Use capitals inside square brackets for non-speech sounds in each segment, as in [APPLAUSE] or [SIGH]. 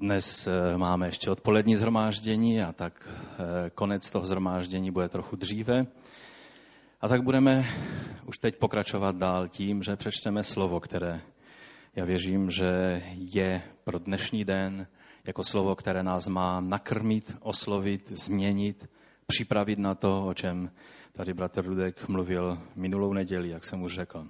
Dnes eh, máme ještě odpolední zhromáždění a tak eh, konec toho zhromáždění bude trochu dříve. A tak budeme už teď pokračovat dál tím, že přečteme slovo, které já věřím, že je pro dnešní den jako slovo, které nás má nakrmit, oslovit, změnit, připravit na to, o čem tady bratr Rudek mluvil minulou neděli, jak jsem už řekl.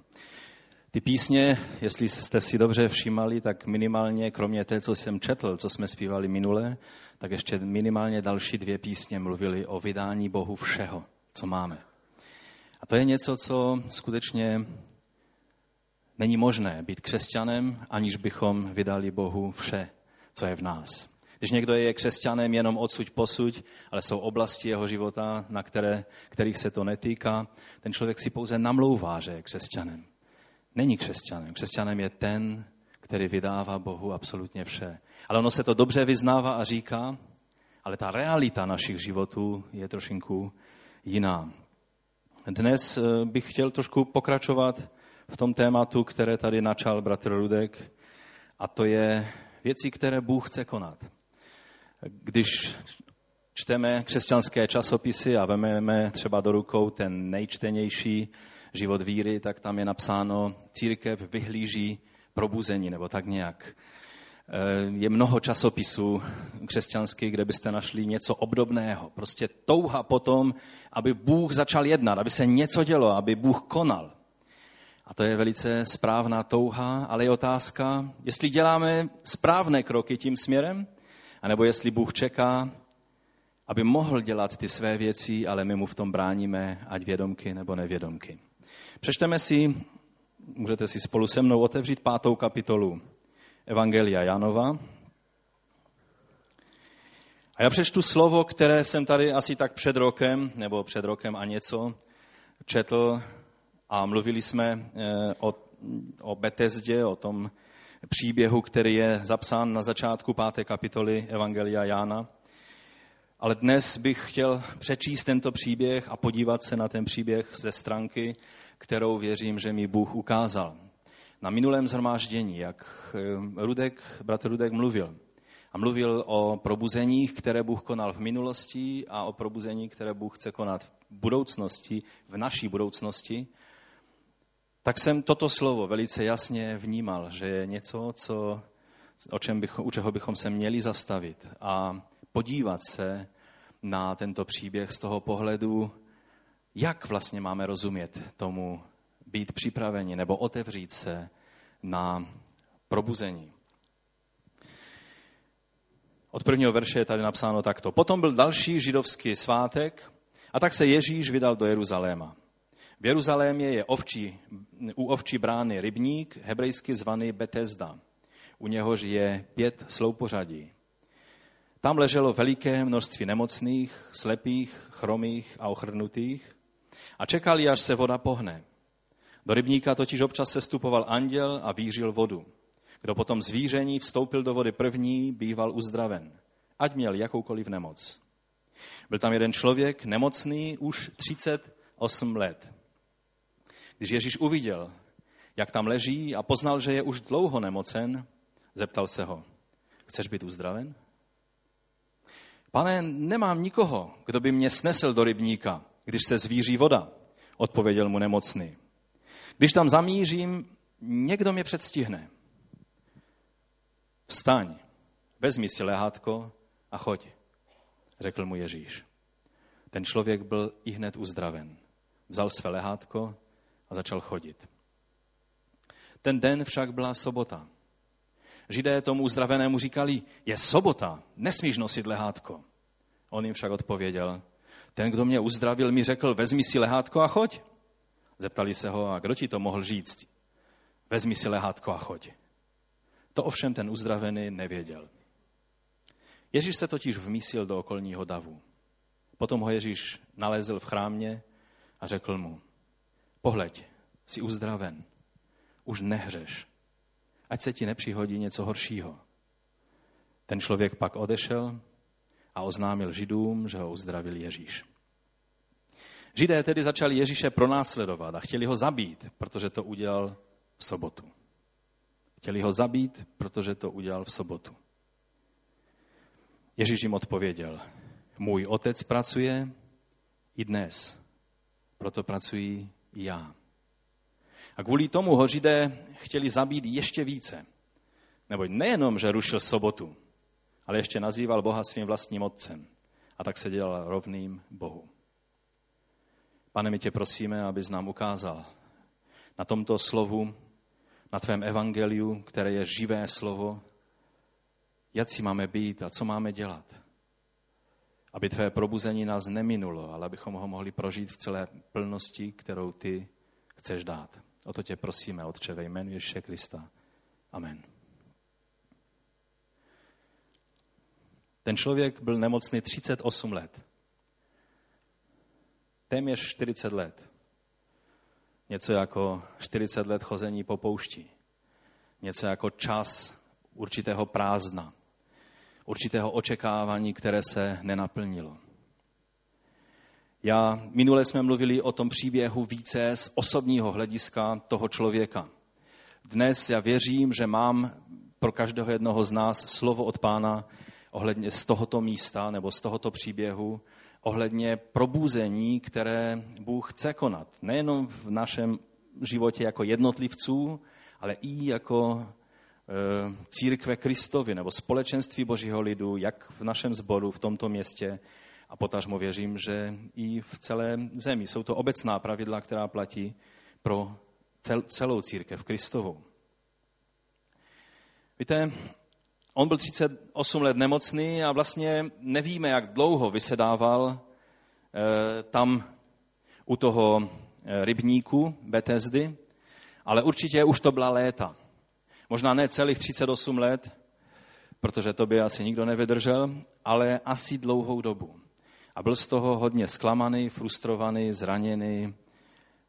Ty písně, jestli jste si dobře všímali, tak minimálně, kromě té, co jsem četl, co jsme zpívali minule, tak ještě minimálně další dvě písně mluvily o vydání Bohu všeho, co máme. A to je něco, co skutečně není možné být křesťanem, aniž bychom vydali Bohu vše, co je v nás. Když někdo je křesťanem jenom odsuť posuť, ale jsou oblasti jeho života, na které, kterých se to netýká, ten člověk si pouze namlouvá, že je křesťanem není křesťanem. Křesťanem je ten, který vydává Bohu absolutně vše. Ale ono se to dobře vyznává a říká, ale ta realita našich životů je trošinku jiná. Dnes eh, bych chtěl trošku pokračovat v tom tématu, které tady načal bratr Rudek, a to je věci, které Bůh chce konat. Když čteme křesťanské časopisy a vememe třeba do rukou ten nejčtenější život víry, tak tam je napsáno, církev vyhlíží probuzení, nebo tak nějak. Eh, je mnoho časopisů křesťanských, kde byste našli něco obdobného. Prostě touha potom, aby Bůh začal jednat, aby se něco dělo, aby Bůh konal. A to je velice správná touha, ale je otázka, jestli děláme správné kroky tím směrem, anebo jestli Bůh čeká, aby mohl dělat ty své věci, ale my mu v tom bráníme, ať vědomky nebo nevědomky. Přečteme si, můžete si spolu se mnou otevřít pátou kapitolu Evangelia Janova. A já přečtu slovo, které jsem tady asi tak před rokem, nebo před rokem a něco, četl a mluvili jsme eh, o, o Betezdě, o tom příběhu, který je zapsán na začátku páté kapitoly Evangelia Jána. Ale dnes bych chtěl přečíst tento příběh a podívat se na ten příběh ze stránky, kterou věřím, že mi Bůh ukázal. Na minulém zhromáždění, jak eh, Rudek, bratr Rudek mluvil. A mluvil o probuzeních, které Bůh konal v minulosti a o probuzení, které Bůh chce konat v budoucnosti, v naší budoucnosti. Tak jsem toto slovo velice jasně vnímal, že je něco, co, o čem bych, u čeho bychom se měli zastavit a podívat se na tento příběh z toho pohledu jak vlastně máme rozumět tomu být připraveni nebo otevřít se na probuzení. Od prvního verše je tady napsáno takto. Potom byl další židovský svátek a tak se Ježíš vydal do Jeruzaléma. V Jeruzalémě je ovčí, u ovčí brány rybník, hebrejsky zvaný Betesda. U něhož je pět sloupořadí. Tam leželo veliké množství nemocných, slepých, chromých a ochrnutých a čekali, až se voda pohne. Do rybníka totiž občas sestupoval anděl a vířil vodu. Kdo potom zvíření vstoupil do vody první, býval uzdraven, ať měl jakoukoliv nemoc. Byl tam jeden člověk, nemocný už 38 let. Když Ježíš uviděl, jak tam leží a poznal, že je už dlouho nemocen, zeptal se ho, chceš být uzdraven? Pane, nemám nikoho, kdo by mě snesl do rybníka, když se zvíří voda, odpověděl mu nemocný. Když tam zamířím, někdo mě předstihne. Vstaň, vezmi si lehátko a choď, řekl mu Ježíš. Ten člověk byl i hned uzdraven. Vzal své lehátko a začal chodit. Ten den však byla sobota. Židé tomu uzdravenému říkali, je sobota, nesmíš nosit lehátko. On jim však odpověděl, ten, kdo mě uzdravil, mi řekl, vezmi si lehátko a choď. Zeptali se ho, a kdo ti to mohl říct? Vezmi si lehátko a choď. To ovšem ten uzdravený nevěděl. Ježíš se totiž vmísil do okolního davu. Potom ho Ježíš nalezl v chrámě a řekl mu, pohleď, jsi uzdraven, už nehřeš, ať se ti nepřihodí něco horšího. Ten člověk pak odešel a oznámil Židům, že ho uzdravil Ježíš. Židé tedy začali Ježíše pronásledovat a chtěli ho zabít, protože to udělal v sobotu. Chtěli ho zabít, protože to udělal v sobotu. Ježíš jim odpověděl, můj otec pracuje i dnes, proto pracuji i já. A kvůli tomu ho Židé chtěli zabít ještě více. Neboť nejenom, že rušil sobotu, ale ještě nazýval Boha svým vlastním otcem. A tak se dělal rovným Bohu. Pane, my tě prosíme, abys nám ukázal na tomto slovu, na tvém evangeliu, které je živé slovo, jak si máme být a co máme dělat. Aby tvé probuzení nás neminulo, ale abychom ho mohli prožít v celé plnosti, kterou ty chceš dát. O to tě prosíme, Otče, ve jménu Ježíše Krista. Amen. Ten člověk byl nemocný 38 let. Téměř 40 let. Něco jako 40 let chození po poušti. Něco jako čas určitého prázdna. Určitého očekávání, které se nenaplnilo. Já, minule jsme mluvili o tom příběhu více z osobního hlediska toho člověka. Dnes já věřím, že mám pro každého jednoho z nás slovo od pána ohledně z tohoto místa nebo z tohoto příběhu, ohledně probuzení, které Bůh chce konat. Nejenom v našem životě jako jednotlivců, ale i jako e, církve Kristovi nebo společenství Božího lidu, jak v našem sboru, v tomto městě, a potažmo věřím, že i v celé zemi. Jsou to obecná pravidla, která platí pro celou církev Kristovou. Víte, on byl 38 let nemocný a vlastně nevíme, jak dlouho vysedával eh, tam u toho eh, rybníku Betesdy, ale určitě už to byla léta. Možná ne celých 38 let, protože to by asi nikdo nevydržel, ale asi dlouhou dobu. A byl z toho hodně zklamaný, frustrovaný, zraněný.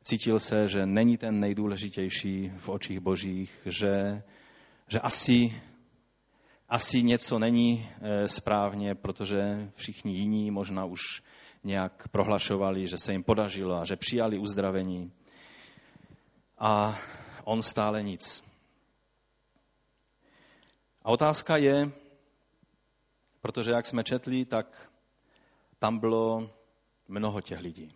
Cítil se, že není ten nejdůležitější v očích božích, že, že asi, asi něco není eh, správně, protože všichni jiní možná už nějak prohlašovali, že se jim podařilo a že přijali uzdravení. A on stále nic. A otázka je, protože jak jsme četli, tak tam bylo mnoho těch lidí.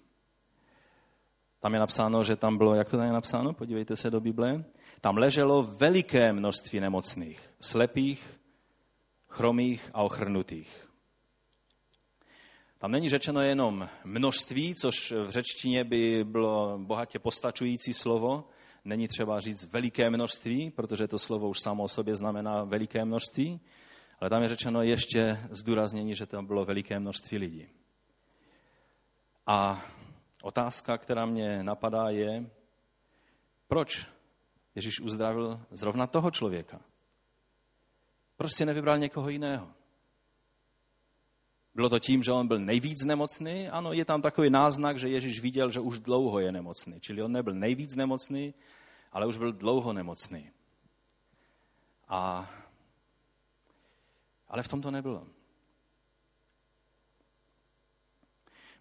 Tam je napsáno, že tam bylo, jak to tam je napsáno, podívejte se do Bible, tam leželo veliké množství nemocných, slepých, chromých a ochrnutých. Tam není řečeno jenom množství, což v řečtině by bylo bohatě postačující slovo. Není třeba říct veliké množství, protože to slovo už samo o sobě znamená veliké množství. Ale tam je řečeno ještě zdůraznění, že tam bylo veliké množství lidí. A otázka, která mě napadá, je, proč Ježíš uzdravil zrovna toho člověka? Proč si nevybral někoho jiného? Bylo to tím, že on byl nejvíc nemocný? Ano, je tam takový náznak, že Ježíš viděl, že už dlouho je nemocný. Čili on nebyl nejvíc nemocný, ale už byl dlouho nemocný. A ale v tom to nebylo.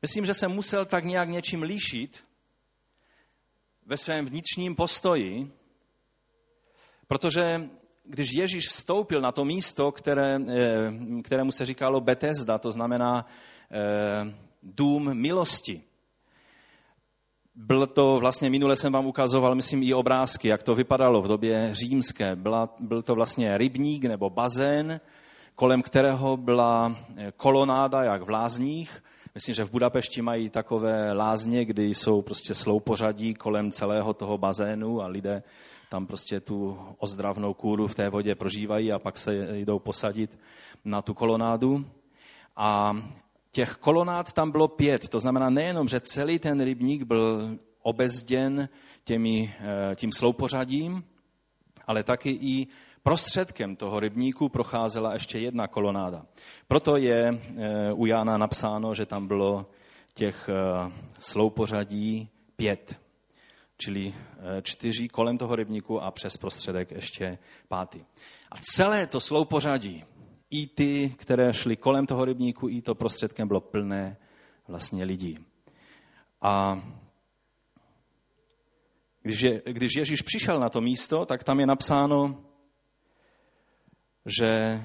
Myslím, že se musel tak nějak něčím líšit ve svém vnitřním postoji, protože když Ježíš vstoupil na to místo, které, eh, kterému se říkalo Betesda, to znamená eh, dům milosti, byl to vlastně, minule jsem vám ukazoval, myslím, i obrázky, jak to vypadalo v době římské. Byla, byl to vlastně rybník nebo bazén, kolem kterého byla eh, kolonáda, jak v lázních. Myslím, že v Budapešti mají takové lázně, kdy jsou prostě sloupořadí kolem celého toho bazénu a lidé tam prostě tu ozdravnou kůru v té vodě prožívají a pak se jdou posadit na tu kolonádu. A těch kolonád tam bylo pět, to znamená nejenom, že celý ten rybník byl obezděn těmi, eh, tím sloupořadím, ale taky i Prostředkem toho rybníku procházela ještě jedna kolonáda. Proto je eh, u Jána napsáno, že tam bylo těch eh, sloupořadí pět, čili eh, čtyři kolem toho rybníku a přes prostředek ještě pátý. A celé to sloupořadí, i ty, které šly kolem toho rybníku, i to prostředkem bylo plné vlastně lidí. A když, je, když Ježíš přišel na to místo, tak tam je napsáno, že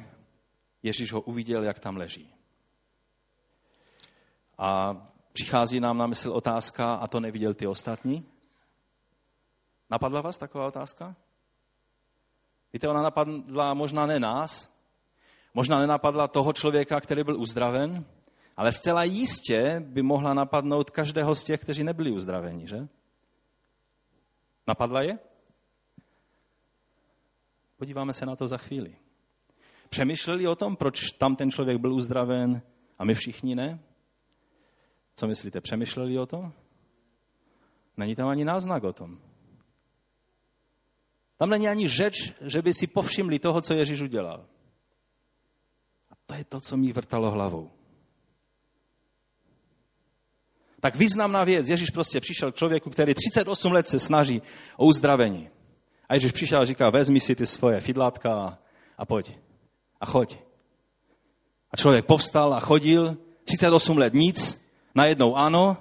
Ježíš ho uviděl, jak tam leží. A přichází nám na mysl otázka, a to neviděl ty ostatní? Napadla vás taková otázka? Víte, ona napadla možná ne nás, možná nenapadla toho člověka, který byl uzdraven, ale zcela jistě by mohla napadnout každého z těch, kteří nebyli uzdraveni, že? Napadla je? Podíváme se na to za chvíli. Přemýšleli o tom, proč tam ten člověk byl uzdraven a my všichni ne? Co myslíte, přemýšleli o tom? Není tam ani náznak o tom. Tam není ani řeč, že by si povšimli toho, co Ježíš udělal. A to je to, co mi vrtalo hlavou. Tak významná věc. Ježíš prostě přišel k člověku, který 38 let se snaží o uzdravení. A Ježíš přišel a říká, vezmi si ty svoje fidlátka a, pojď. A choď. A člověk povstal a chodil, 38 let nic, najednou ano.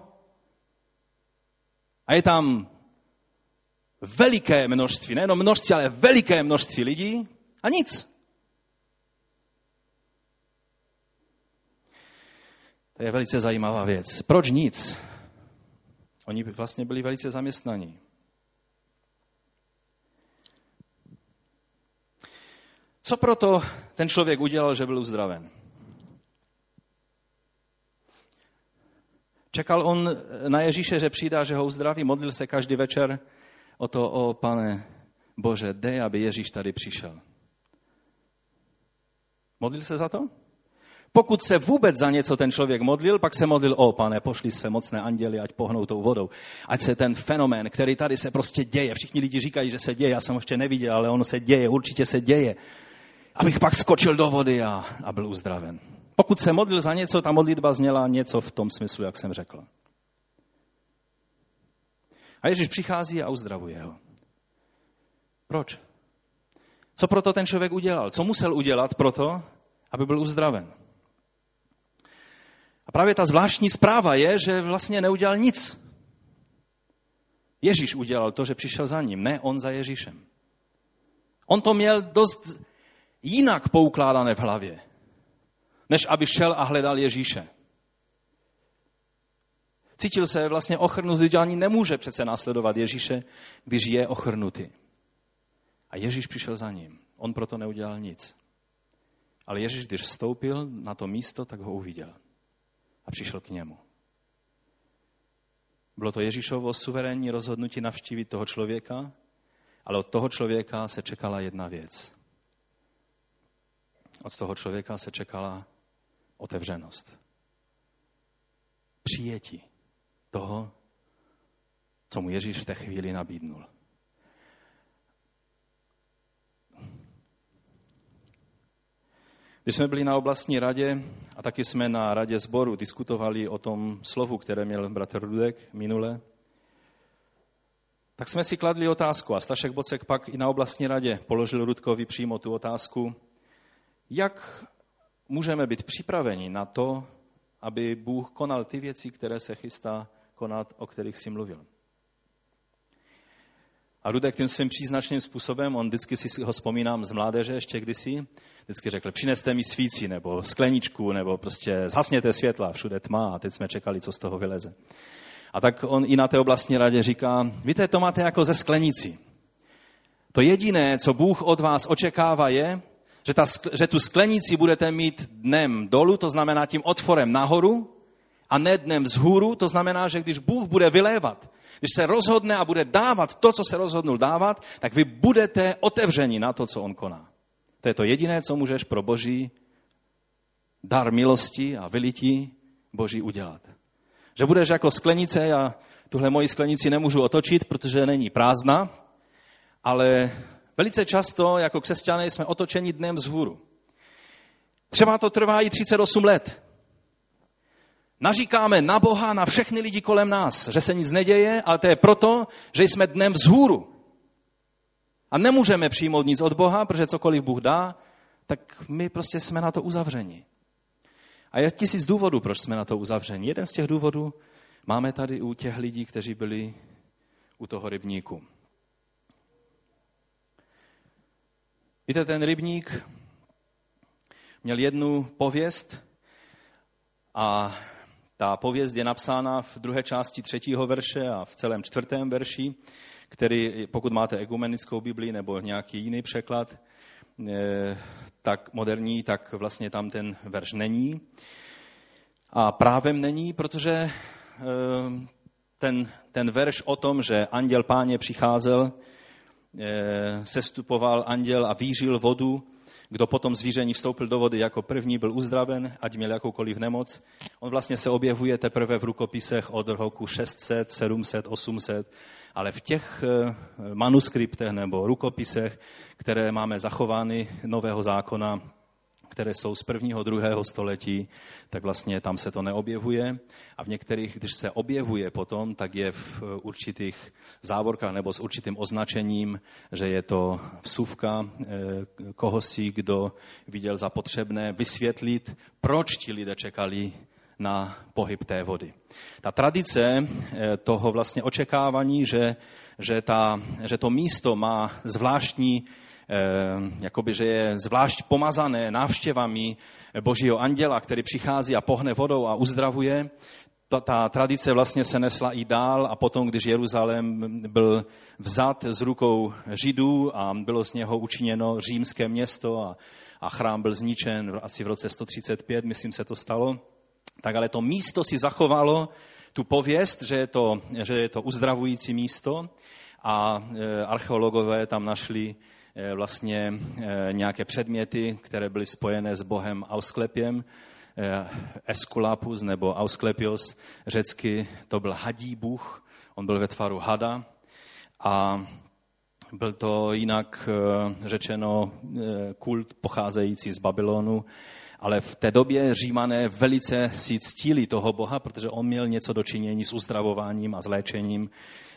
A je tam veliké množství, nejenom množství, ale veliké množství lidí a nic. To je velice zajímavá věc. Proč nic? Oni vlastně byli velice zaměstnaní. Co proto ten člověk udělal, že byl uzdraven? Čekal on na Ježíše, že přijde, že ho uzdraví, modlil se každý večer o to, o pane Bože, dej, aby Ježíš tady přišel. Modlil se za to? Pokud se vůbec za něco ten člověk modlil, pak se modlil, o pane, pošli své mocné anděly, ať pohnou tou vodou. Ať se ten fenomén, který tady se prostě děje, všichni lidi říkají, že se děje, já jsem ho ještě neviděl, ale ono se děje, určitě se děje. Abych pak skočil do vody a, a byl uzdraven. Pokud se modlil za něco, ta modlitba zněla něco v tom smyslu, jak jsem řekl. A Ježíš přichází a uzdravuje ho. Proč? Co proto ten člověk udělal? Co musel udělat proto, aby byl uzdraven? A právě ta zvláštní zpráva je, že vlastně neudělal nic. Ježíš udělal to, že přišel za ním, ne on za Ježíšem. On to měl dost jinak poukládané v hlavě, než aby šel a hledal Ježíše. Cítil se vlastně ochrnutý, ani nemůže přece následovat Ježíše, když je ochrnutý. A Ježíš přišel za ním. On proto neudělal nic. Ale Ježíš, když vstoupil na to místo, tak ho uviděl a přišel k němu. Bylo to Ježíšovo suverénní rozhodnutí navštívit toho člověka, ale od toho člověka se čekala jedna věc. Od toho člověka se čekala otevřenost. Přijetí toho, co mu Ježíš v té chvíli nabídnul. Když jsme byli na oblastní radě a taky jsme na radě sboru diskutovali o tom slovu, které měl bratr Rudek minule, tak jsme si kladli otázku a Stašek Bocek pak i na oblastní radě položil Rudkovi přímo tu otázku, jak můžeme být připraveni na to, aby Bůh konal ty věci, které se chystá konat, o kterých si mluvil. A Rudek tím svým příznačným způsobem, on vždycky si ho vzpomínám z mládeže ještě kdysi, vždycky řekl, přineste mi svíci, nebo skleničku, nebo prostě zhasněte světla, všude tma a teď jsme čekali, co z toho vyleze. A tak on i na té oblastní radě říká, víte, to máte jako ze sklenici. To jediné, co Bůh od vás očekává, je, že, ta, že tu sklenici budete mít dnem dolů, to znamená tím otvorem nahoru, a ne dnem vzhůru, to znamená, že když Bůh bude vylévat, když se rozhodne a bude dávat to, co se rozhodnul dávat, tak vy budete otevřeni na to, co on koná. To je to jediné, co můžeš pro boží dar milosti a vylití boží udělat. Že budeš jako sklenice, já tuhle moji sklenici nemůžu otočit, protože není prázdná, ale velice často jako křesťané jsme otočeni dnem vzhůru. Třeba to trvá i 38 let. Naříkáme na Boha, na všechny lidi kolem nás, že se nic neděje, ale to je proto, že jsme dnem vzhůru. A nemůžeme přijmout nic od Boha, protože cokoliv Bůh dá, tak my prostě jsme na to uzavřeni. A je tisíc důvodů, proč jsme na to uzavřeni. Jeden z těch důvodů máme tady u těch lidí, kteří byli u toho rybníku. Víte, ten rybník měl jednu pověst a ta pověst je napsána v druhé části třetího verše a v celém čtvrtém verši, který, pokud máte ekumenickou Biblii nebo nějaký jiný překlad, eh, tak moderní, tak vlastně tam ten verš není. A právem není, protože eh, ten, ten verš o tom, že anděl páně přicházel, eh, sestupoval anděl a vířil vodu, kdo potom zvíření vstoupil do vody jako první, byl uzdraven, ať měl jakoukoliv nemoc. On vlastně se objevuje teprve v rukopisech od roku 600, 700, 800, ale v těch eh, manuskriptech nebo rukopisech, které máme zachovány Nového zákona, které jsou z prvního, druhého století, tak vlastně tam se to neobjevuje. A v některých, když se objevuje potom, tak je v určitých závorkách nebo s určitým označením, že je to vsuvka eh, koho si, kdo viděl za potřebné vysvětlit, proč ti lidé čekali na pohyb té vody. Ta tradice eh, toho vlastně očekávání, že, že, ta, že to místo má zvláštní Eh, jakoby, že je zvlášť pomazané návštěvami božího anděla, který přichází a pohne vodou a uzdravuje. Ta, ta tradice vlastně se nesla i dál a potom, když Jeruzalém byl vzat z rukou Židů a bylo z něho učiněno římské město a, a chrám byl zničen asi v roce 135, myslím se to stalo, tak ale to místo si zachovalo tu pověst, že je to, že je to uzdravující místo a eh, archeologové tam našli Eh, vlastně eh, nějaké předměty, které byly spojené s bohem Ausklepiem, eh, Esculapus nebo Ausklepios, řecky to byl hadí bůh, on byl ve tvaru hada a byl to jinak řečeno kult pocházející z Babylonu, ale v té době římané velice si ctili toho boha, protože on měl něco dočinění s uzdravováním a s léčením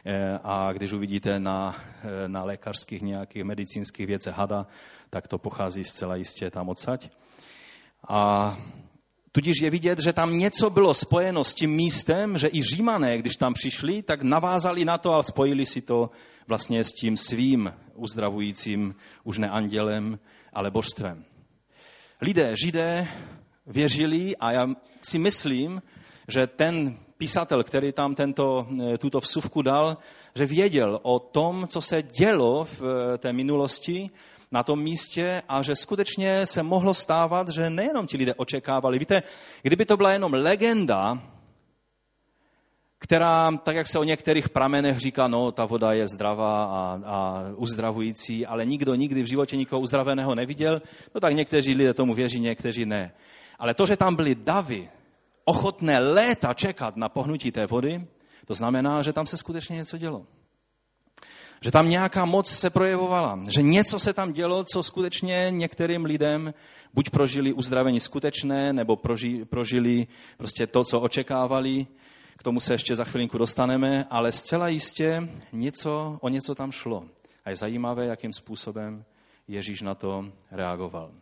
Eh, a když uvidíte na, eh, na lékařských nějakých medicínských věcech hada, tak to pochází zcela jistě tam odsaď. A tudíž je vidět, že tam něco bylo spojeno s tím místem, že i římané, když tam přišli, tak navázali na to a spojili si to vlastně s tím svým uzdravujícím už ne andělem, ale božstvem. Lidé, židé, věřili a já si myslím, že ten písatel, který tam tento, eh, tuto vsuvku dal, že věděl o tom, co se dělo v eh, té minulosti na tom místě a že skutečně se mohlo stávat, že nejenom ti lidé očekávali. Víte, kdyby to byla jenom legenda, která, tak jak se o některých pramenech říká, no, ta voda je zdravá a, a uzdravující, ale nikdo nikdy v životě nikoho uzdraveného neviděl, no tak někteří lidé tomu věří, někteří ne. Ale to, že tam byly davy, ochotné léta čekat na pohnutí té vody, to znamená, že tam se skutečně něco dělo. Že tam nějaká moc se projevovala, že něco se tam dělo, co skutečně některým lidem buď prožili uzdravení skutečné, nebo proži, prožili prostě to, co očekávali. K tomu se ještě za chvilinku dostaneme, ale zcela jistě něco, o něco tam šlo. A je zajímavé, jakým způsobem Ježíš na to reagoval.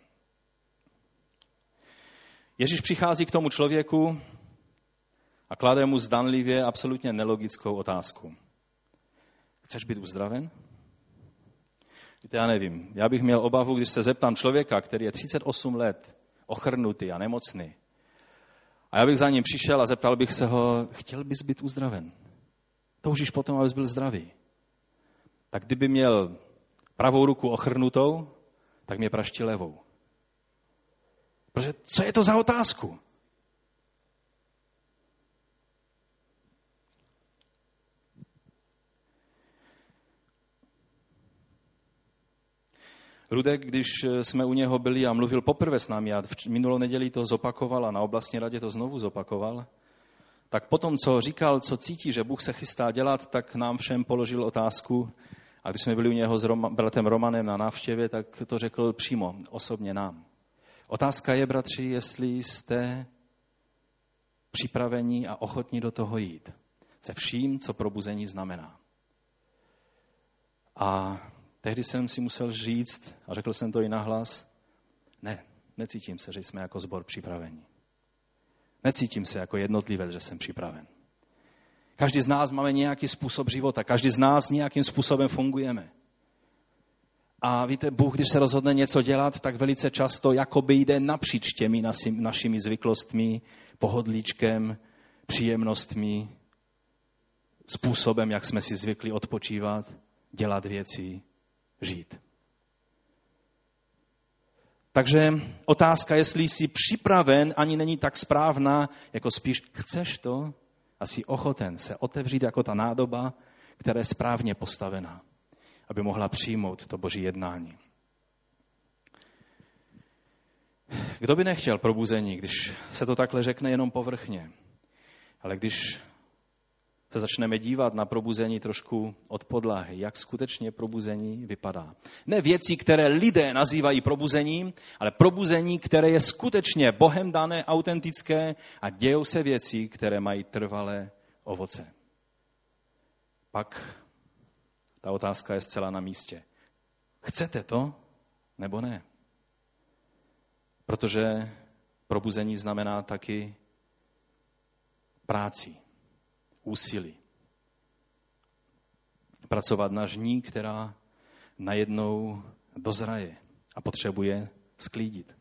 Ježíš přichází k tomu člověku a klade mu zdanlivě absolutně nelogickou otázku. Chceš být uzdraven? Víte, já nevím. Já bych měl obavu, když se zeptám člověka, který je 38 let ochrnutý a nemocný, a já bych za ním přišel a zeptal bych se ho, chtěl bys být uzdraven? Toužíš potom, abys byl zdravý. Tak kdyby měl pravou ruku ochrnutou, tak mě praští levou. Protože co je to za otázku? Rudek, když jsme u něho byli a mluvil poprvé s námi a minulou neděli to zopakoval a na oblastní radě to znovu zopakoval, tak potom, co říkal, co cítí, že Bůh se chystá dělat, tak nám všem položil otázku. A když jsme byli u něho s Roma, bratem Romanem na návštěvě, tak to řekl přímo, osobně nám. Otázka je, bratři, jestli jste připravení a ochotní do toho jít. Se vším, co probuzení znamená. A tehdy jsem si musel říct, a řekl jsem to i nahlas, ne, necítím se, že jsme jako zbor připraveni. Necítím se jako jednotlivec, že jsem připraven. Každý z nás máme nějaký způsob života, každý z nás nějakým způsobem fungujeme. A víte, Bůh, když se rozhodne něco dělat, tak velice často jakoby jde napříč těmi našimi zvyklostmi, pohodlíčkem, příjemnostmi, způsobem, jak jsme si zvykli odpočívat, dělat věci, žít. Takže otázka, jestli jsi připraven, ani není tak správná, jako spíš chceš to a jsi ochoten se otevřít jako ta nádoba, která je správně postavená, aby mohla přijmout to boží jednání. Kdo by nechtěl probuzení, když se to takhle řekne jenom povrchně? Ale když se začneme dívat na probuzení trošku od podlahy, jak skutečně probuzení vypadá. Ne věci, které lidé nazývají probuzením, ale probuzení, které je skutečně Bohem dané, autentické a dějou se věci, které mají trvalé ovoce. Pak ta otázka je zcela na místě. Chcete to nebo ne? Protože probuzení znamená taky práci úsilí. Pracovat na žní, která najednou dozraje a potřebuje sklídit.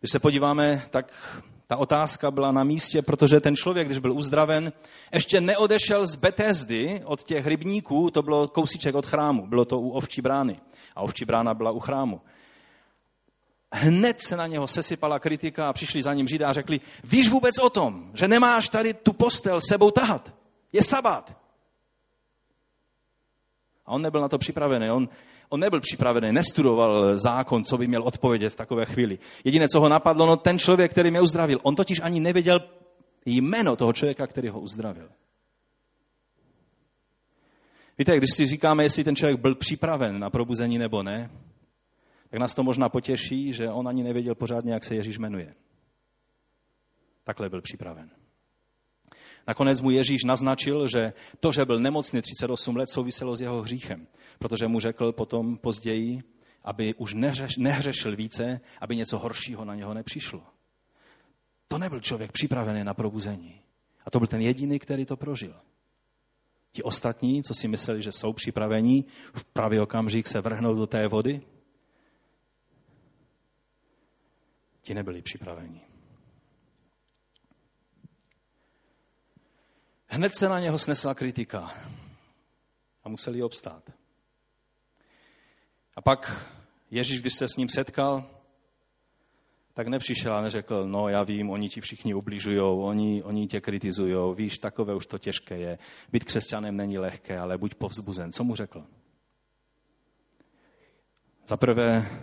Když se podíváme, tak ta otázka byla na místě, protože ten člověk, když byl uzdraven, ještě neodešel z Betesdy od těch rybníků, to bylo kousíček od chrámu, bylo to u ovčí brány. A ovčí brána byla u chrámu hned se na něho sesypala kritika a přišli za ním Židé a řekli, víš vůbec o tom, že nemáš tady tu postel sebou tahat? Je sabat. A on nebyl na to připravený. On, on nebyl připravený, nestudoval zákon, co by měl odpovědět v takové chvíli. Jediné, co ho napadlo, no ten člověk, který mě uzdravil. On totiž ani nevěděl jméno toho člověka, který ho uzdravil. Víte, když si říkáme, jestli ten člověk byl připraven na probuzení nebo ne, tak nás to možná potěší, že on ani nevěděl pořádně, jak se Ježíš jmenuje. Takhle byl připraven. Nakonec mu Ježíš naznačil, že to, že byl nemocný 38 let, souviselo s jeho hříchem, protože mu řekl potom později, aby už nehřeš, nehřešil více, aby něco horšího na něho nepřišlo. To nebyl člověk připravený na probuzení. A to byl ten jediný, který to prožil. Ti ostatní, co si mysleli, že jsou připraveni, v pravý okamžik se vrhnou do té vody, ti nebyli připraveni. Hned se na něho snesla kritika a museli obstát. A pak Ježíš, když se s ním setkal, tak nepřišel a neřekl, no já vím, oni ti všichni ubližují, oni, oni tě kritizují, víš, takové už to těžké je. Být křesťanem není lehké, ale buď povzbuzen. Co mu řekl? Za prvé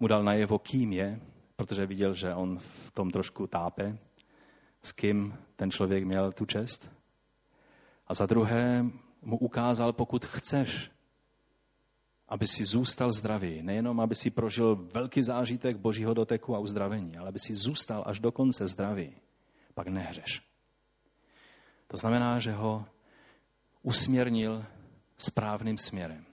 mu dal najevo, kým je protože viděl, že on v tom trošku tápe, s kým ten člověk měl tu čest. A za druhé mu ukázal, pokud chceš, aby si zůstal zdravý, nejenom aby si prožil velký zážitek božího doteku a uzdravení, ale aby si zůstal až do konce zdravý, pak nehřeš. To znamená, že ho usměrnil správným směrem.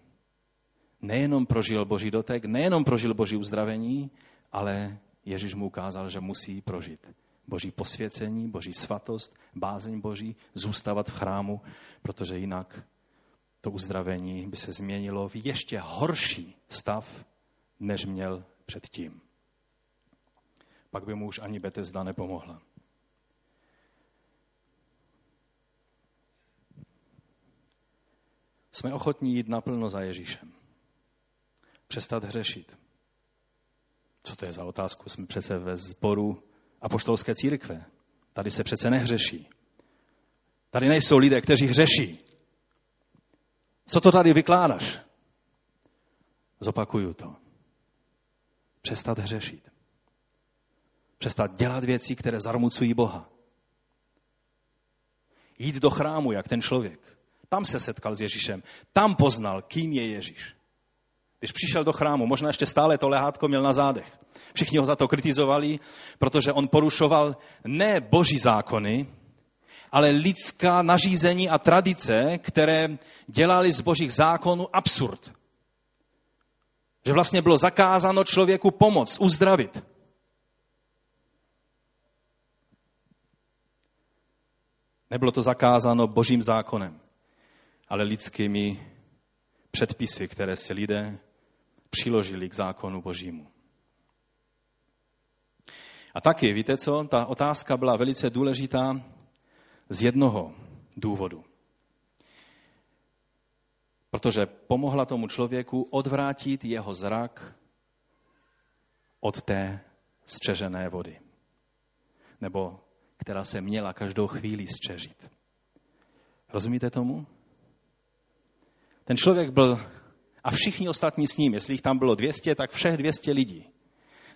Nejenom prožil boží dotek, nejenom prožil boží uzdravení, ale Ježíš mu ukázal, že musí prožít boží posvěcení, boží svatost, bázeň boží, zůstávat v chrámu, protože jinak to uzdravení by se změnilo v ještě horší stav, než měl předtím. Pak by mu už ani Betesda nepomohla. Jsme ochotní jít naplno za Ježíšem. Přestat hřešit. Co to je za otázku? Jsme přece ve sboru apoštolské církve. Tady se přece nehřeší. Tady nejsou lidé, kteří hřeší. Co to tady vykládáš? Zopakuju to. Přestat hřešit. Přestat dělat věci, které zarmucují Boha. Jít do chrámu, jak ten člověk. Tam se setkal s Ježíšem. Tam poznal, kým je Ježíš. Když přišel do chrámu, možná ještě stále to lehátko měl na zádech. Všichni ho za to kritizovali, protože on porušoval ne boží zákony, ale lidská nařízení a tradice, které dělali z božích zákonů absurd. Že vlastně bylo zakázáno člověku pomoct, uzdravit. Nebylo to zakázáno božím zákonem. ale lidskými předpisy, které si lidé přiložili k zákonu božímu. A taky, víte co, ta otázka byla velice důležitá z jednoho důvodu. Protože pomohla tomu člověku odvrátit jeho zrak od té střežené vody. Nebo která se měla každou chvíli střežit. Rozumíte tomu? Ten člověk byl, a všichni ostatní s ním, jestli jich tam bylo 200, tak všech 200 lidí.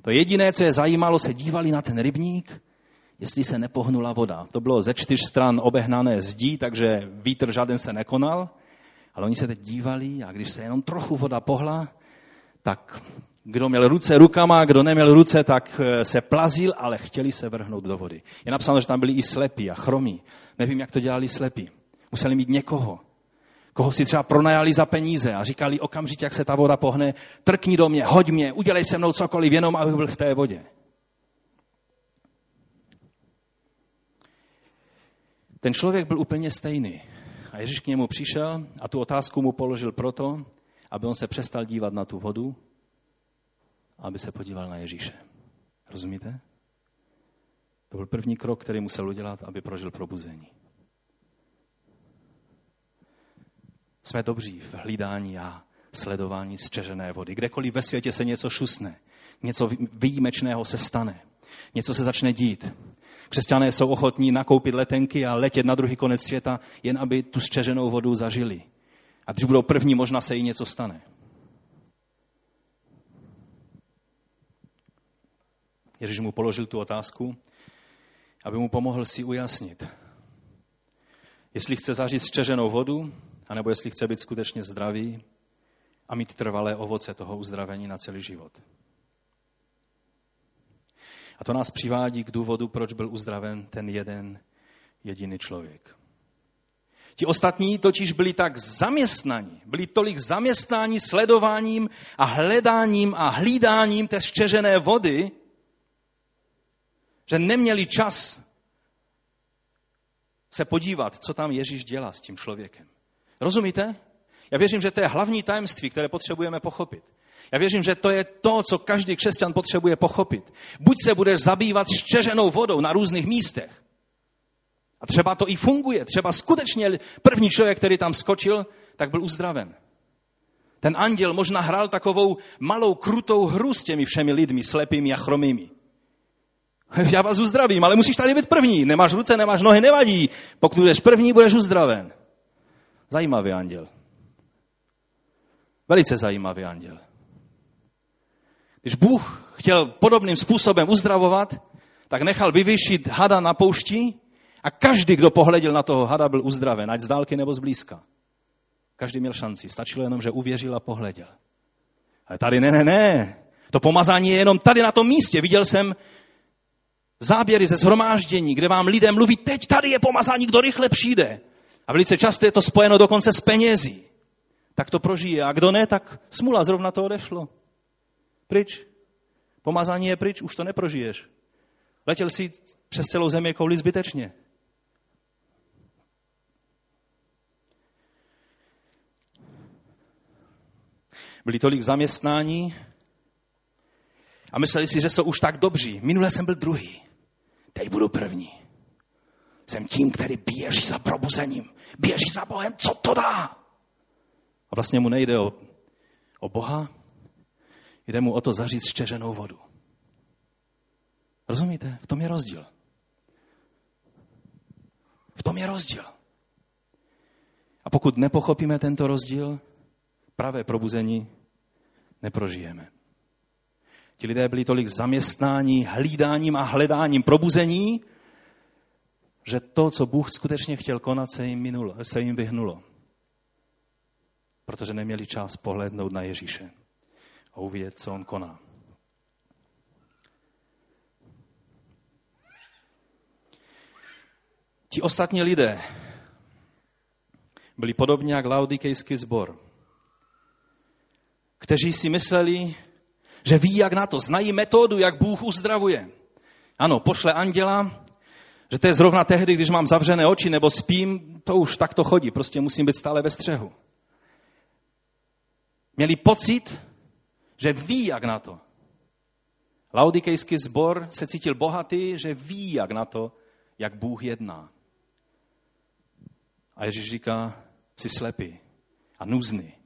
To jediné, co je zajímalo, se dívali na ten rybník, jestli se nepohnula voda. To bylo ze čtyř stran obehnané zdí, takže vítr žádný se nekonal, ale oni se teď dívali a když se jenom trochu voda pohla, tak kdo měl ruce rukama, kdo neměl ruce, tak eh, se plazil, ale chtěli se vrhnout do vody. Je napsáno, že tam byli i slepí a chromí. Nevím, jak to dělali slepí. Museli mít někoho, koho si třeba pronajali za peníze a říkali okamžitě, jak se ta voda pohne, trkni do mě, hoď mě, udělej se mnou cokoliv, jenom abych byl v té vodě. Ten člověk byl úplně stejný. A Ježíš k němu přišel a tu otázku mu položil proto, aby on se přestal dívat na tu vodu, aby se podíval na Ježíše. Rozumíte? To byl první krok, který musel udělat, aby prožil probuzení. Jsme dobří v hlídání a sledování střežené vody. Kdekoliv ve světě se něco šusne, něco výjimečného se stane, něco se začne dít. Křesťané jsou ochotní nakoupit letenky a letět na druhý konec světa, jen aby tu střeženou vodu zažili. A když budou první, možná se jí něco stane. Ježíš mu položil tu otázku, aby mu pomohl si ujasnit, jestli chce zažít střeženou vodu, anebo jestli chce být skutečně zdravý a mít trvalé ovoce toho uzdravení na celý život. A to nás přivádí k důvodu, proč byl uzdraven ten jeden jediný člověk. Ti ostatní totiž byli tak zaměstnaní, byli tolik zaměstnáni sledováním a hledáním a hlídáním té štěžené vody, že neměli čas se podívat, co tam Ježíš dělá s tím člověkem. Rozumíte? Já věřím, že to je hlavní tajemství, které potřebujeme pochopit. Já věřím, že to je to, co každý křesťan potřebuje pochopit. Buď se budeš zabývat štěženou vodou na různých místech. A třeba to i funguje. Třeba skutečně první člověk, který tam skočil, tak byl uzdraven. Ten anděl možná hrál takovou malou, krutou hru s těmi všemi lidmi, slepými a chromými. [LAUGHS] Já vás uzdravím, ale musíš tady být první. Nemáš ruce, nemáš nohy, nevadí. Pokud budeš první, budeš uzdraven. Zajímavý anděl. Velice zajímavý anděl. Když Bůh chtěl podobným způsobem uzdravovat, tak nechal vyvěšit hada na poušti a každý, kdo pohleděl na toho hada, byl uzdraven, ať z dálky nebo z blízka. Každý měl šanci. Stačilo jenom, že uvěřil a pohleděl. Ale tady ne, ne, ne. To pomazání je jenom tady na tom místě. Viděl jsem záběry ze zhromáždění, kde vám lidé mluví, teď tady je pomazání, kdo rychle přijde. A velice často je to spojeno dokonce s penězí. Tak to prožije. A kdo ne, tak smula, zrovna to odešlo. Pryč. Pomazání je pryč, už to neprožiješ. Letěl si přes celou zemi kouli zbytečně. Byli tolik zaměstnání a mysleli si, že jsou už tak dobří. Minule jsem byl druhý, teď budu první. Jsem tím, který běží za probuzením běží za Bohem, co to dá? A vlastně mu nejde o, o Boha, jde mu o to zaříct štěřenou vodu. Rozumíte? V tom je rozdíl. V tom je rozdíl. A pokud nepochopíme tento rozdíl, pravé probuzení neprožijeme. Ti lidé byli tolik zaměstnáni hlídáním a hledáním probuzení, že to, co Bůh skutečně chtěl konat, se jim, minulo, se jim vyhnulo. Protože neměli čas pohlednout na Ježíše a uvidět, co on koná. Ti ostatní lidé byli podobně jak laudikejský sbor, kteří si mysleli, že ví, jak na to, znají metodu, jak Bůh uzdravuje. Ano, pošle anděla, Že to je zrovna tehdy, když mám zavřené oči nebo spím, to už tak to chodí, prostě musím být stále ve střehu. Měli pocit, že ví, jak na to. Laudikejský sbor se cítil bohatý, že ví, jak na to, jak Bůh jedná. A Ježíš říká, jsi slepý a nuzný.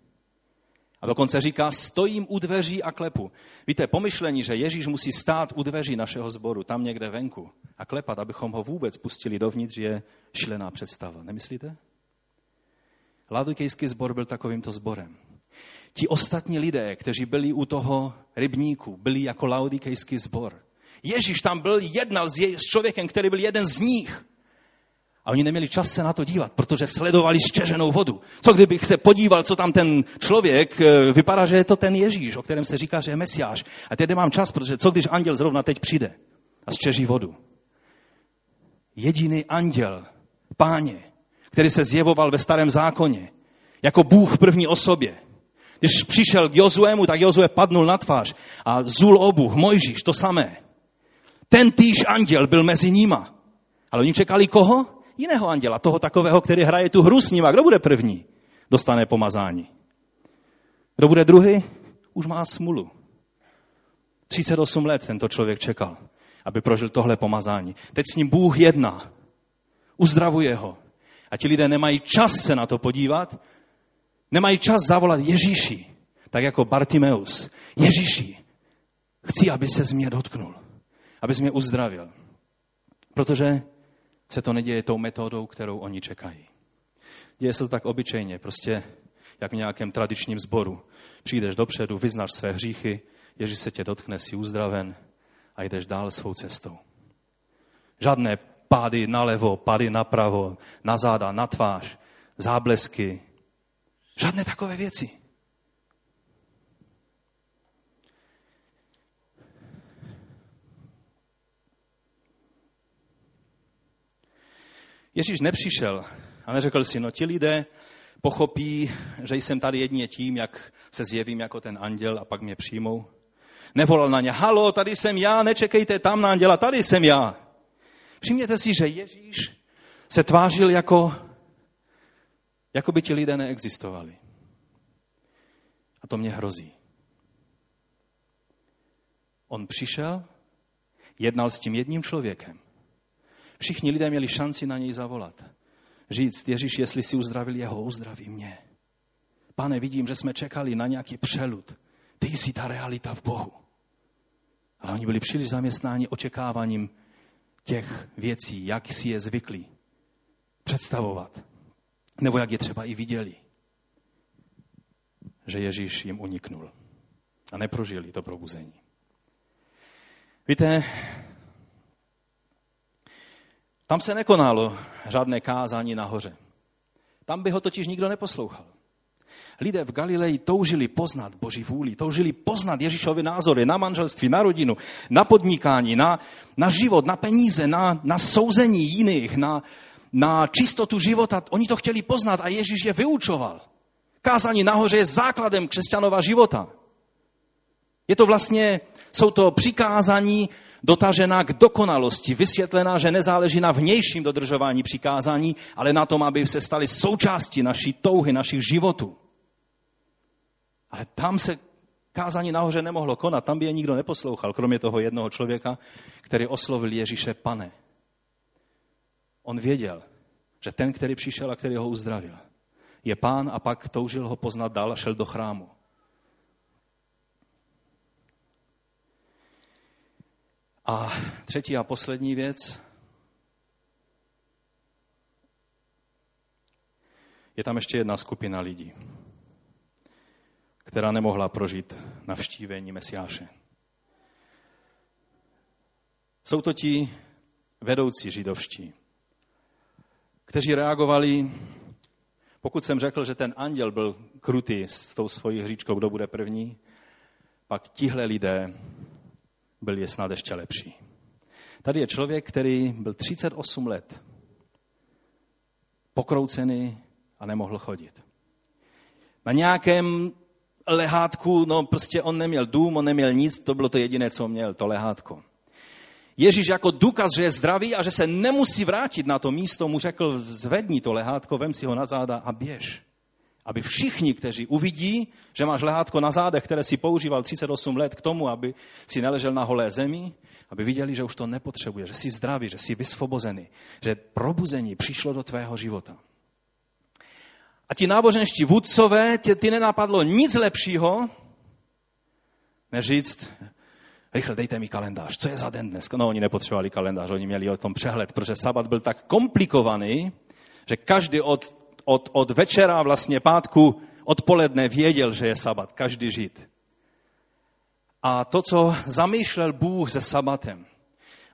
A dokonce říká, stojím u dveří a klepu. Víte, pomyšlení, že Ježíš musí stát u dveří našeho sboru, tam někde venku, a klepat, abychom ho vůbec pustili dovnitř, je šlená představa. Nemyslíte? Ladukejský sbor byl takovýmto sborem. Ti ostatní lidé, kteří byli u toho rybníku, byli jako laudikejský sbor. Ježíš tam byl, jednal s, s člověkem, který byl jeden z nich. A oni neměli čas se na to dívat, protože sledovali štěženou vodu. Co kdybych se podíval, co tam ten člověk, eh, vypadá, že je to ten Ježíš, o kterém se říká, že je Mesiáš. A teď nemám čas, protože co když anděl zrovna teď přijde a štěží vodu. Jediný anděl, páně, který se zjevoval ve starém zákoně, jako Bůh v první osobě. Když přišel k Jozuemu, tak Jozue padnul na tvář a zul obuch, Mojžíš, to samé. Ten týž anděl byl mezi nima. Ale oni čekali koho? Jiného anděla, toho takového, který hraje tu hru s ním. A kdo bude první? Dostane pomazání. Kdo bude druhý? Už má smulu. 38 let tento člověk čekal, aby prožil tohle pomazání. Teď s ním Bůh jedná. Uzdravuje ho. A ti lidé nemají čas se na to podívat, nemají čas zavolat Ježíši, tak jako Bartimeus. Ježíši, chci, aby se z mě dotknul, aby mě uzdravil. Protože se to neděje tou metodou, kterou oni čekají. Děje se to tak obyčejně, prostě jak v nějakém tradičním sboru. Přijdeš dopředu, vyznáš své hříchy, Ježíš se tě dotkne, si uzdraven a jdeš dál svou cestou. Žádné pády nalevo, pády napravo, na záda, na tvář, záblesky. Žádné takové věci. Ježíš nepřišel a neřekl si, no ti lidé pochopí, že jsem tady jedině tím, jak se zjevím jako ten anděl a pak mě přijmou. Nevolal na ně, halo, tady jsem já, nečekejte tam na anděla, tady jsem já. Přijměte si, že Ježíš se tvářil jako, jako by ti lidé neexistovali. A to mě hrozí. On přišel, jednal s tím jedním člověkem Všichni lidé měli šanci na něj zavolat. Říct, Ježíš, jestli si uzdravil jeho, uzdraví mě. Pane, vidím, že jsme čekali na nějaký přelud. Ty jsi ta realita v Bohu. Ale oni byli příliš zaměstnáni očekáváním těch věcí, jak si je zvyklí představovat. Nebo jak je třeba i viděli. Že Ježíš jim uniknul. A neprožili to probuzení. Víte, tam se nekonalo žádné kázání nahoře. Tam by ho totiž nikdo neposlouchal. Lidé v Galileji toužili poznat Boží vůli, toužili poznat Ježíšovi názory na manželství, na rodinu, na podnikání, na, na život, na peníze, na, na souzení jiných, na, na čistotu života. Oni to chtěli poznat a Ježíš je vyučoval. Kázání nahoře je základem křesťanova života. Je to vlastně, jsou to přikázání dotažená k dokonalosti, vysvětlená, že nezáleží na vnějším dodržování přikázání, ale na tom, aby se staly součástí naší touhy, našich životů. Ale tam se kázání nahoře nemohlo konat, tam by je nikdo neposlouchal, kromě toho jednoho člověka, který oslovil Ježíše pane. On věděl, že ten, který přišel a který ho uzdravil, je pán a pak toužil ho poznat dál a šel do chrámu. A třetí a poslední věc. Je tam ještě jedna skupina lidí, která nemohla prožít navštívení Mesiáše. Jsou to ti vedoucí židovští, kteří reagovali, pokud jsem řekl, že ten anděl byl krutý s tou svojí hříčkou, kdo bude první, pak tihle lidé byl je snad ještě lepší. Tady je člověk, který byl 38 let pokroucený a nemohl chodit. Na nějakém lehátku, no prostě on neměl dům, on neměl nic, to bylo to jediné, co měl, to lehátko. Ježíš jako důkaz, že je zdravý a že se nemusí vrátit na to místo, mu řekl, zvedni to lehátko, vem si ho na záda a běž. Aby všichni, kteří uvidí, že máš lehátko na zádech, které si používal 38 let k tomu, aby si neležel na holé zemi, aby viděli, že už to nepotřebuje, že jsi zdravý, že jsi vysvobozený, že probuzení přišlo do tvého života. A ti náboženští vůdcové, tě, ty nenapadlo nic lepšího, než říct, rychle dejte mi kalendář, co je za den dnes? No, oni nepotřebovali kalendář, oni měli o tom přehled, protože sabat byl tak komplikovaný, že každý od, od, od večera vlastně pátku odpoledne věděl, že je sabat, každý žid. A to, co zamýšlel Bůh se sabatem,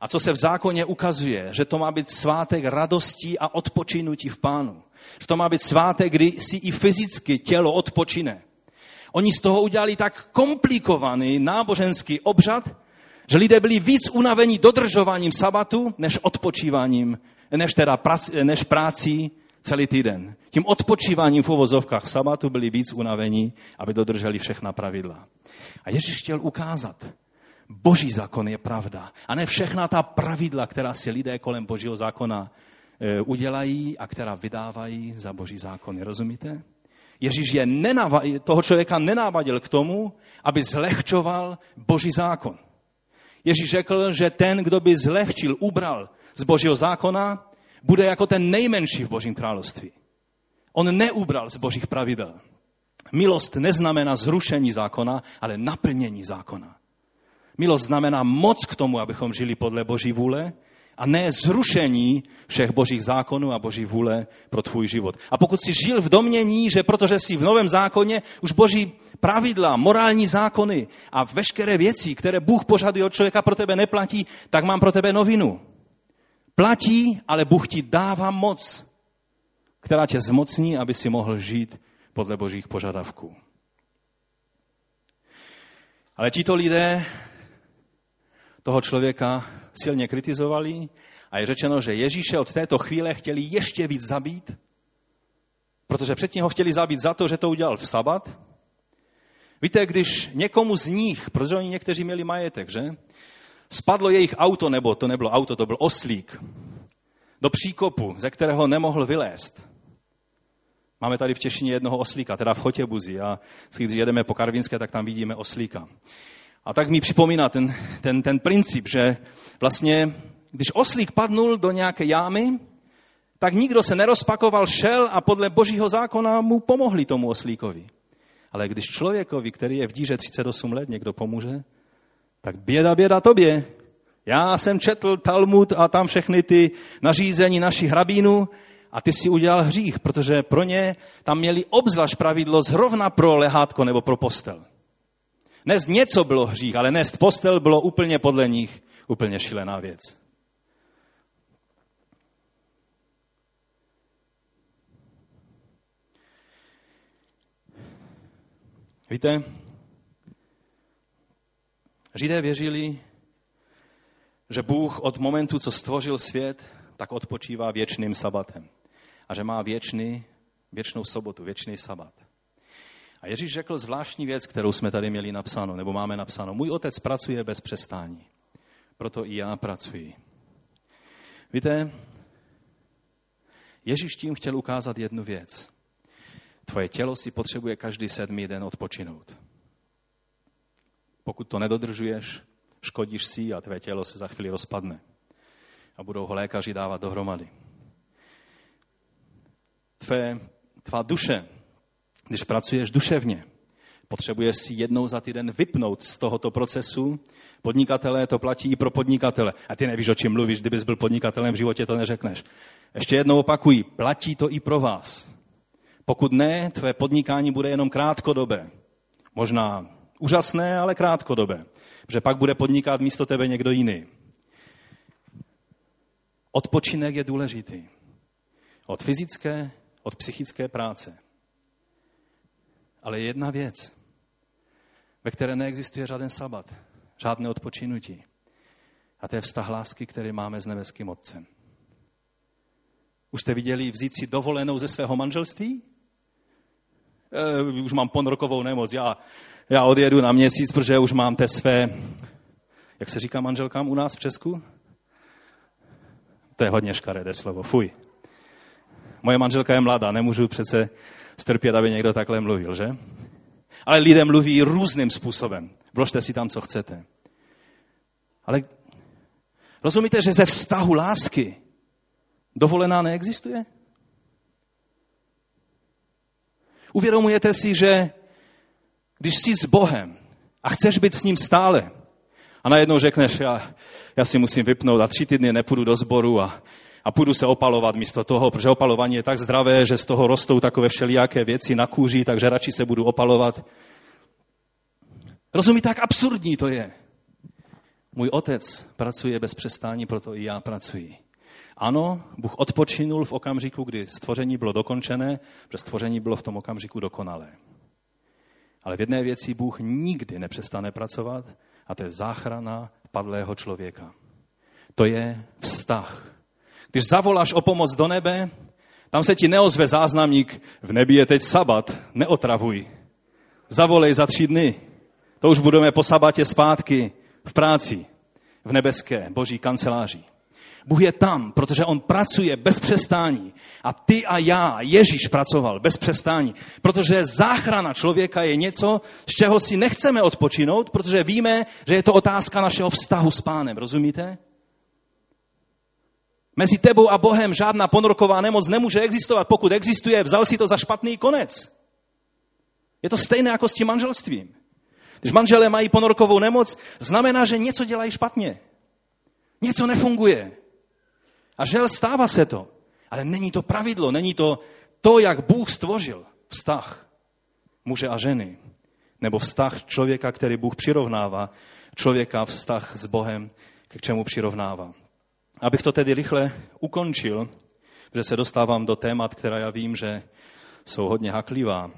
a co se v zákoně ukazuje, že to má být svátek radostí a odpočinutí v pánu. Že to má být svátek, kdy si i fyzicky tělo odpočine. Oni z toho udělali tak komplikovaný náboženský obřad, že lidé byli víc unavení dodržováním sabatu, než odpočíváním, než, teda prac, než prácí celý týden. Tím odpočíváním v uvozovkách v sabatu byli víc unavení, aby dodrželi všechna pravidla. A Ježíš chtěl ukázat, boží zákon je pravda. A ne všechna ta pravidla, která si lidé kolem božího zákona e, udělají a která vydávají za boží zákony. Rozumíte? Ježíš je nenava, toho člověka nenávadil k tomu, aby zlehčoval boží zákon. Ježíš řekl, že ten, kdo by zlehčil, ubral z božího zákona, bude jako ten nejmenší v božím království. On neubral z božích pravidel. Milost neznamená zrušení zákona, ale naplnění zákona. Milost znamená moc k tomu, abychom žili podle boží vůle a ne zrušení všech božích zákonů a boží vůle pro tvůj život. A pokud jsi žil v domnění, že protože jsi v novém zákoně, už boží pravidla, morální zákony a veškeré věci, které Bůh požaduje od člověka, pro tebe neplatí, tak mám pro tebe novinu. Platí, ale Bůh ti dává moc, která tě zmocní, aby si mohl žít podle božích požadavků. Ale tito lidé toho člověka silně kritizovali a je řečeno, že Ježíše od této chvíle chtěli ještě víc zabít, protože předtím ho chtěli zabít za to, že to udělal v sabat. Víte, když někomu z nich, protože oni někteří měli majetek, že? Spadlo jejich auto, nebo to nebylo auto, to byl oslík, do příkopu, ze kterého nemohl vylézt. Máme tady v Češině jednoho oslíka, teda v Chotěbuzi a když jedeme po Karvinské, tak tam vidíme oslíka. A tak mi připomíná ten, ten, ten princip, že vlastně, když oslík padnul do nějaké jámy, tak nikdo se nerozpakoval, šel a podle božího zákona mu pomohli tomu oslíkovi. Ale když člověkovi, který je v díře 38 let, někdo pomůže, tak běda, běda tobě. Já jsem četl Talmud a tam všechny ty nařízení našich hrabínů a ty si udělal hřích, protože pro ně tam měli obzvlášť pravidlo zrovna pro lehátko nebo pro postel. Nést něco bylo hřích, ale nést postel bylo úplně podle nich úplně šilená věc. Víte, Židé věřili, že Bůh od momentu, co stvořil svět, tak odpočívá věčným sabatem. A že má věčný, věčnou sobotu, věčný sabat. A Ježíš řekl zvláštní věc, kterou jsme tady měli napsáno, nebo máme napsáno. Můj otec pracuje bez přestání, proto i já pracuji. Víte, Ježíš tím chtěl ukázat jednu věc. Tvoje tělo si potřebuje každý sedmý den odpočinout. Pokud to nedodržuješ, škodíš si a tvé tělo se za chvíli rozpadne. A budou ho lékaři dávat dohromady. Tvé, tvá duše když pracuješ duševně, potřebuješ si jednou za týden vypnout z tohoto procesu. Podnikatelé to platí i pro podnikatele. A ty nevíš, o čem mluvíš, kdybys byl podnikatelem v životě, to neřekneš. Ještě jednou opakuji, platí to i pro vás. Pokud ne, tvé podnikání bude jenom krátkodobé. Možná úžasné, ale krátkodobé. Protože pak bude podnikat místo tebe někdo jiný. Odpočinek je důležitý. Od fyzické, od psychické práce. Ale jedna věc, ve které neexistuje žádný sabat, žádné odpočinutí. A to je vztah lásky, který máme s nebeským Otcem. Už jste viděli vzít si dovolenou ze svého manželství? E, už mám ponrokovou nemoc, já, já odjedu na měsíc, protože už mám té své, Jak se říká manželkám u nás v Česku? To je hodně škaredé slovo. Fuj. Moje manželka je mladá, nemůžu přece strpět, aby někdo takhle mluvil, že? Ale lidé mluví různým způsobem. Vložte si tam, co chcete. Ale rozumíte, že ze vztahu lásky dovolená neexistuje? Uvědomujete si, že když jsi s Bohem a chceš být s ním stále, a najednou řekneš, já, já si musím vypnout a tři týdny nepůjdu do sboru a, a půjdu se opalovat místo toho, protože opalování je tak zdravé, že z toho rostou takové všelijaké věci na kůži, takže radši se budu opalovat. Rozumíte, jak absurdní to je? Můj otec pracuje bez přestání, proto i já pracuji. Ano, Bůh odpočinul v okamžiku, kdy stvoření bylo dokončené, protože stvoření bylo v tom okamžiku dokonalé. Ale v jedné věci Bůh nikdy nepřestane pracovat a to je záchrana padlého člověka. To je vztah. Když zavoláš o pomoc do nebe, tam se ti neozve záznamník, v nebi je teď sabat, neotravuj. Zavolej za tři dny. To už budeme po sabatě zpátky v práci, v nebeské boží kanceláři. Bůh je tam, protože on pracuje bez přestání. A ty a já, Ježíš pracoval bez přestání. Protože záchrana člověka je něco, z čeho si nechceme odpočinout, protože víme, že je to otázka našeho vztahu s pánem. Rozumíte? Mezi tebou a Bohem žádná ponorková nemoc nemůže existovat. Pokud existuje, vzal si to za špatný konec. Je to stejné jako s tím manželstvím. Když manželé mají ponorkovou nemoc, znamená, že něco dělají špatně. Něco nefunguje. A žel stává se to. Ale není to pravidlo, není to to, jak Bůh stvořil vztah muže a ženy. Nebo vztah člověka, který Bůh přirovnává, člověka vztah s Bohem, k čemu přirovnává. Abych to tedy rychle ukončil, že se dostávám do témat, která já vím, že jsou hodně haklivá,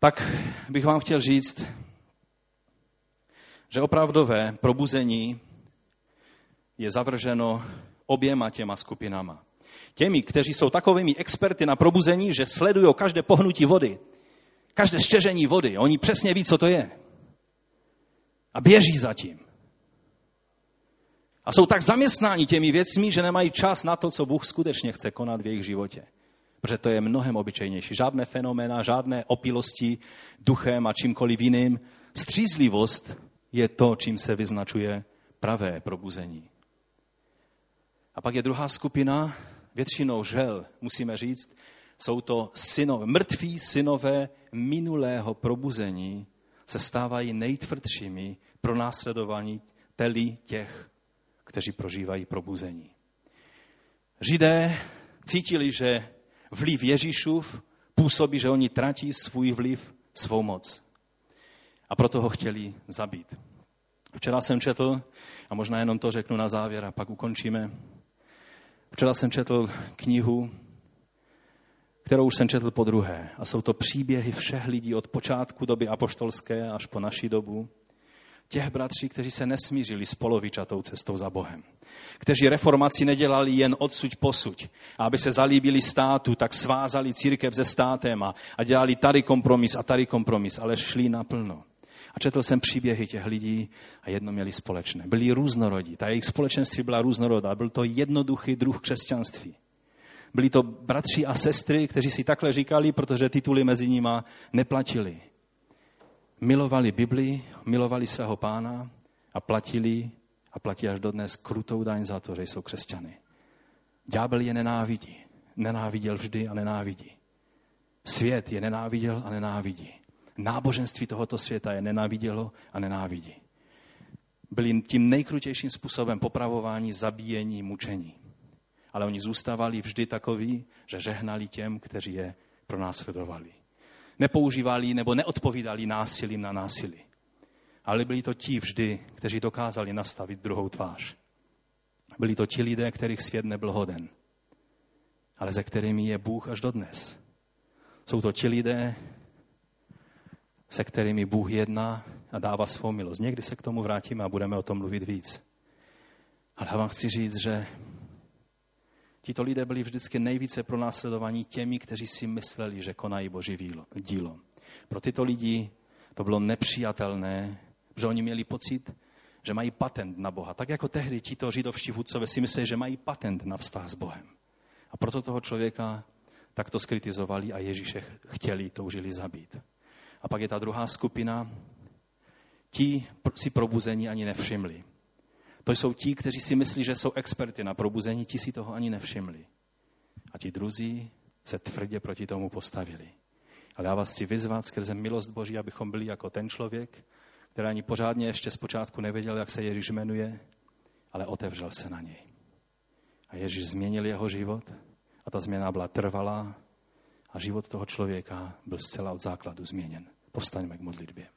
tak bych vám chtěl říct, že opravdové probuzení je zavrženo oběma těma skupinama. Těmi, kteří jsou takovými experty na probuzení, že sledují každé pohnutí vody, každé štěžení vody. Oni přesně ví, co to je. A běží za tím. A jsou tak zaměstnáni těmi věcmi, že nemají čas na to, co Bůh skutečně chce konat v jejich životě. Protože to je mnohem obyčejnější. Žádné fenoména, žádné opilosti duchem a čímkoliv jiným. Střízlivost je to, čím se vyznačuje pravé probuzení. A pak je druhá skupina, většinou žel, musíme říct, jsou to synové, mrtví synové minulého probuzení se stávají nejtvrdšími pro následování telí těch, kteří prožívají probuzení. Židé cítili, že vliv Ježíšův působí, že oni tratí svůj vliv, svou moc. A proto ho chtěli zabít. Včera jsem četl, a možná jenom to řeknu na závěr a pak ukončíme, Včera jsem četl knihu, kterou už jsem četl po druhé. A jsou to příběhy všech lidí od počátku doby apoštolské až po naší dobu. Těch bratří, kteří se nesmířili s polovičatou cestou za Bohem. Kteří reformaci nedělali jen odsuť posuť. A aby se zalíbili státu, tak svázali církev se státem a, a dělali tady kompromis a tady kompromis, ale šli naplno. A četl jsem příběhy těch lidí a jedno měli společné. Byli různorodí. Ta jejich společenství byla různorodá. Byl to jednoduchý druh křesťanství. Byli to bratři a sestry, kteří si takhle říkali, protože tituly mezi nimi neplatili. Milovali Bibli, milovali svého pána a platili a platí až dodnes krutou daň za to, že jsou křesťany. Ďábel je nenávidí. Nenáviděl vždy a nenávidí. Svět je nenáviděl a nenávidí náboženství tohoto světa je nenávidělo a nenávidí. Byli tím nejkrutějším způsobem popravování, zabíjení, mučení. Ale oni zůstávali vždy takoví, že žehnali těm, kteří je pronásledovali. Nepoužívali nebo neodpovídali násilím na násilí. Ale byli to ti vždy, kteří dokázali nastavit druhou tvář. Byli to ti lidé, kterých svět nebyl hoden, ale ze kterými je Bůh až dodnes. Jsou to ti lidé, se kterými Bůh jedná a dává svou milost. Někdy se k tomu vrátíme a budeme o tom mluvit víc. Ale já vám chci říct, že tito lidé byli vždycky nejvíce pronásledovaní těmi, kteří si mysleli, že konají Boží dílo. Pro tyto lidi to bylo nepřijatelné, že oni měli pocit, že mají patent na Boha. Tak jako tehdy tito židovští vůdcové si mysleli, že mají patent na vztah s Bohem. A proto toho člověka takto skritizovali a Ježíše chtěli, toužili zabít. A pak je ta druhá skupina, ti si probuzení ani nevšimli. To jsou ti, kteří si myslí, že jsou experty na probuzení, ti si toho ani nevšimli. A ti druzí se tvrdě proti tomu postavili. Ale já vás chci vyzvat skrze milost Boží, abychom byli jako ten člověk, který ani pořádně ještě zpočátku nevěděl, jak se Ježíš jmenuje, ale otevřel se na něj. A Ježíš změnil jeho život a ta změna byla trvalá a život toho člověka byl zcela od základu změněn. Povstaňme k modlitbě.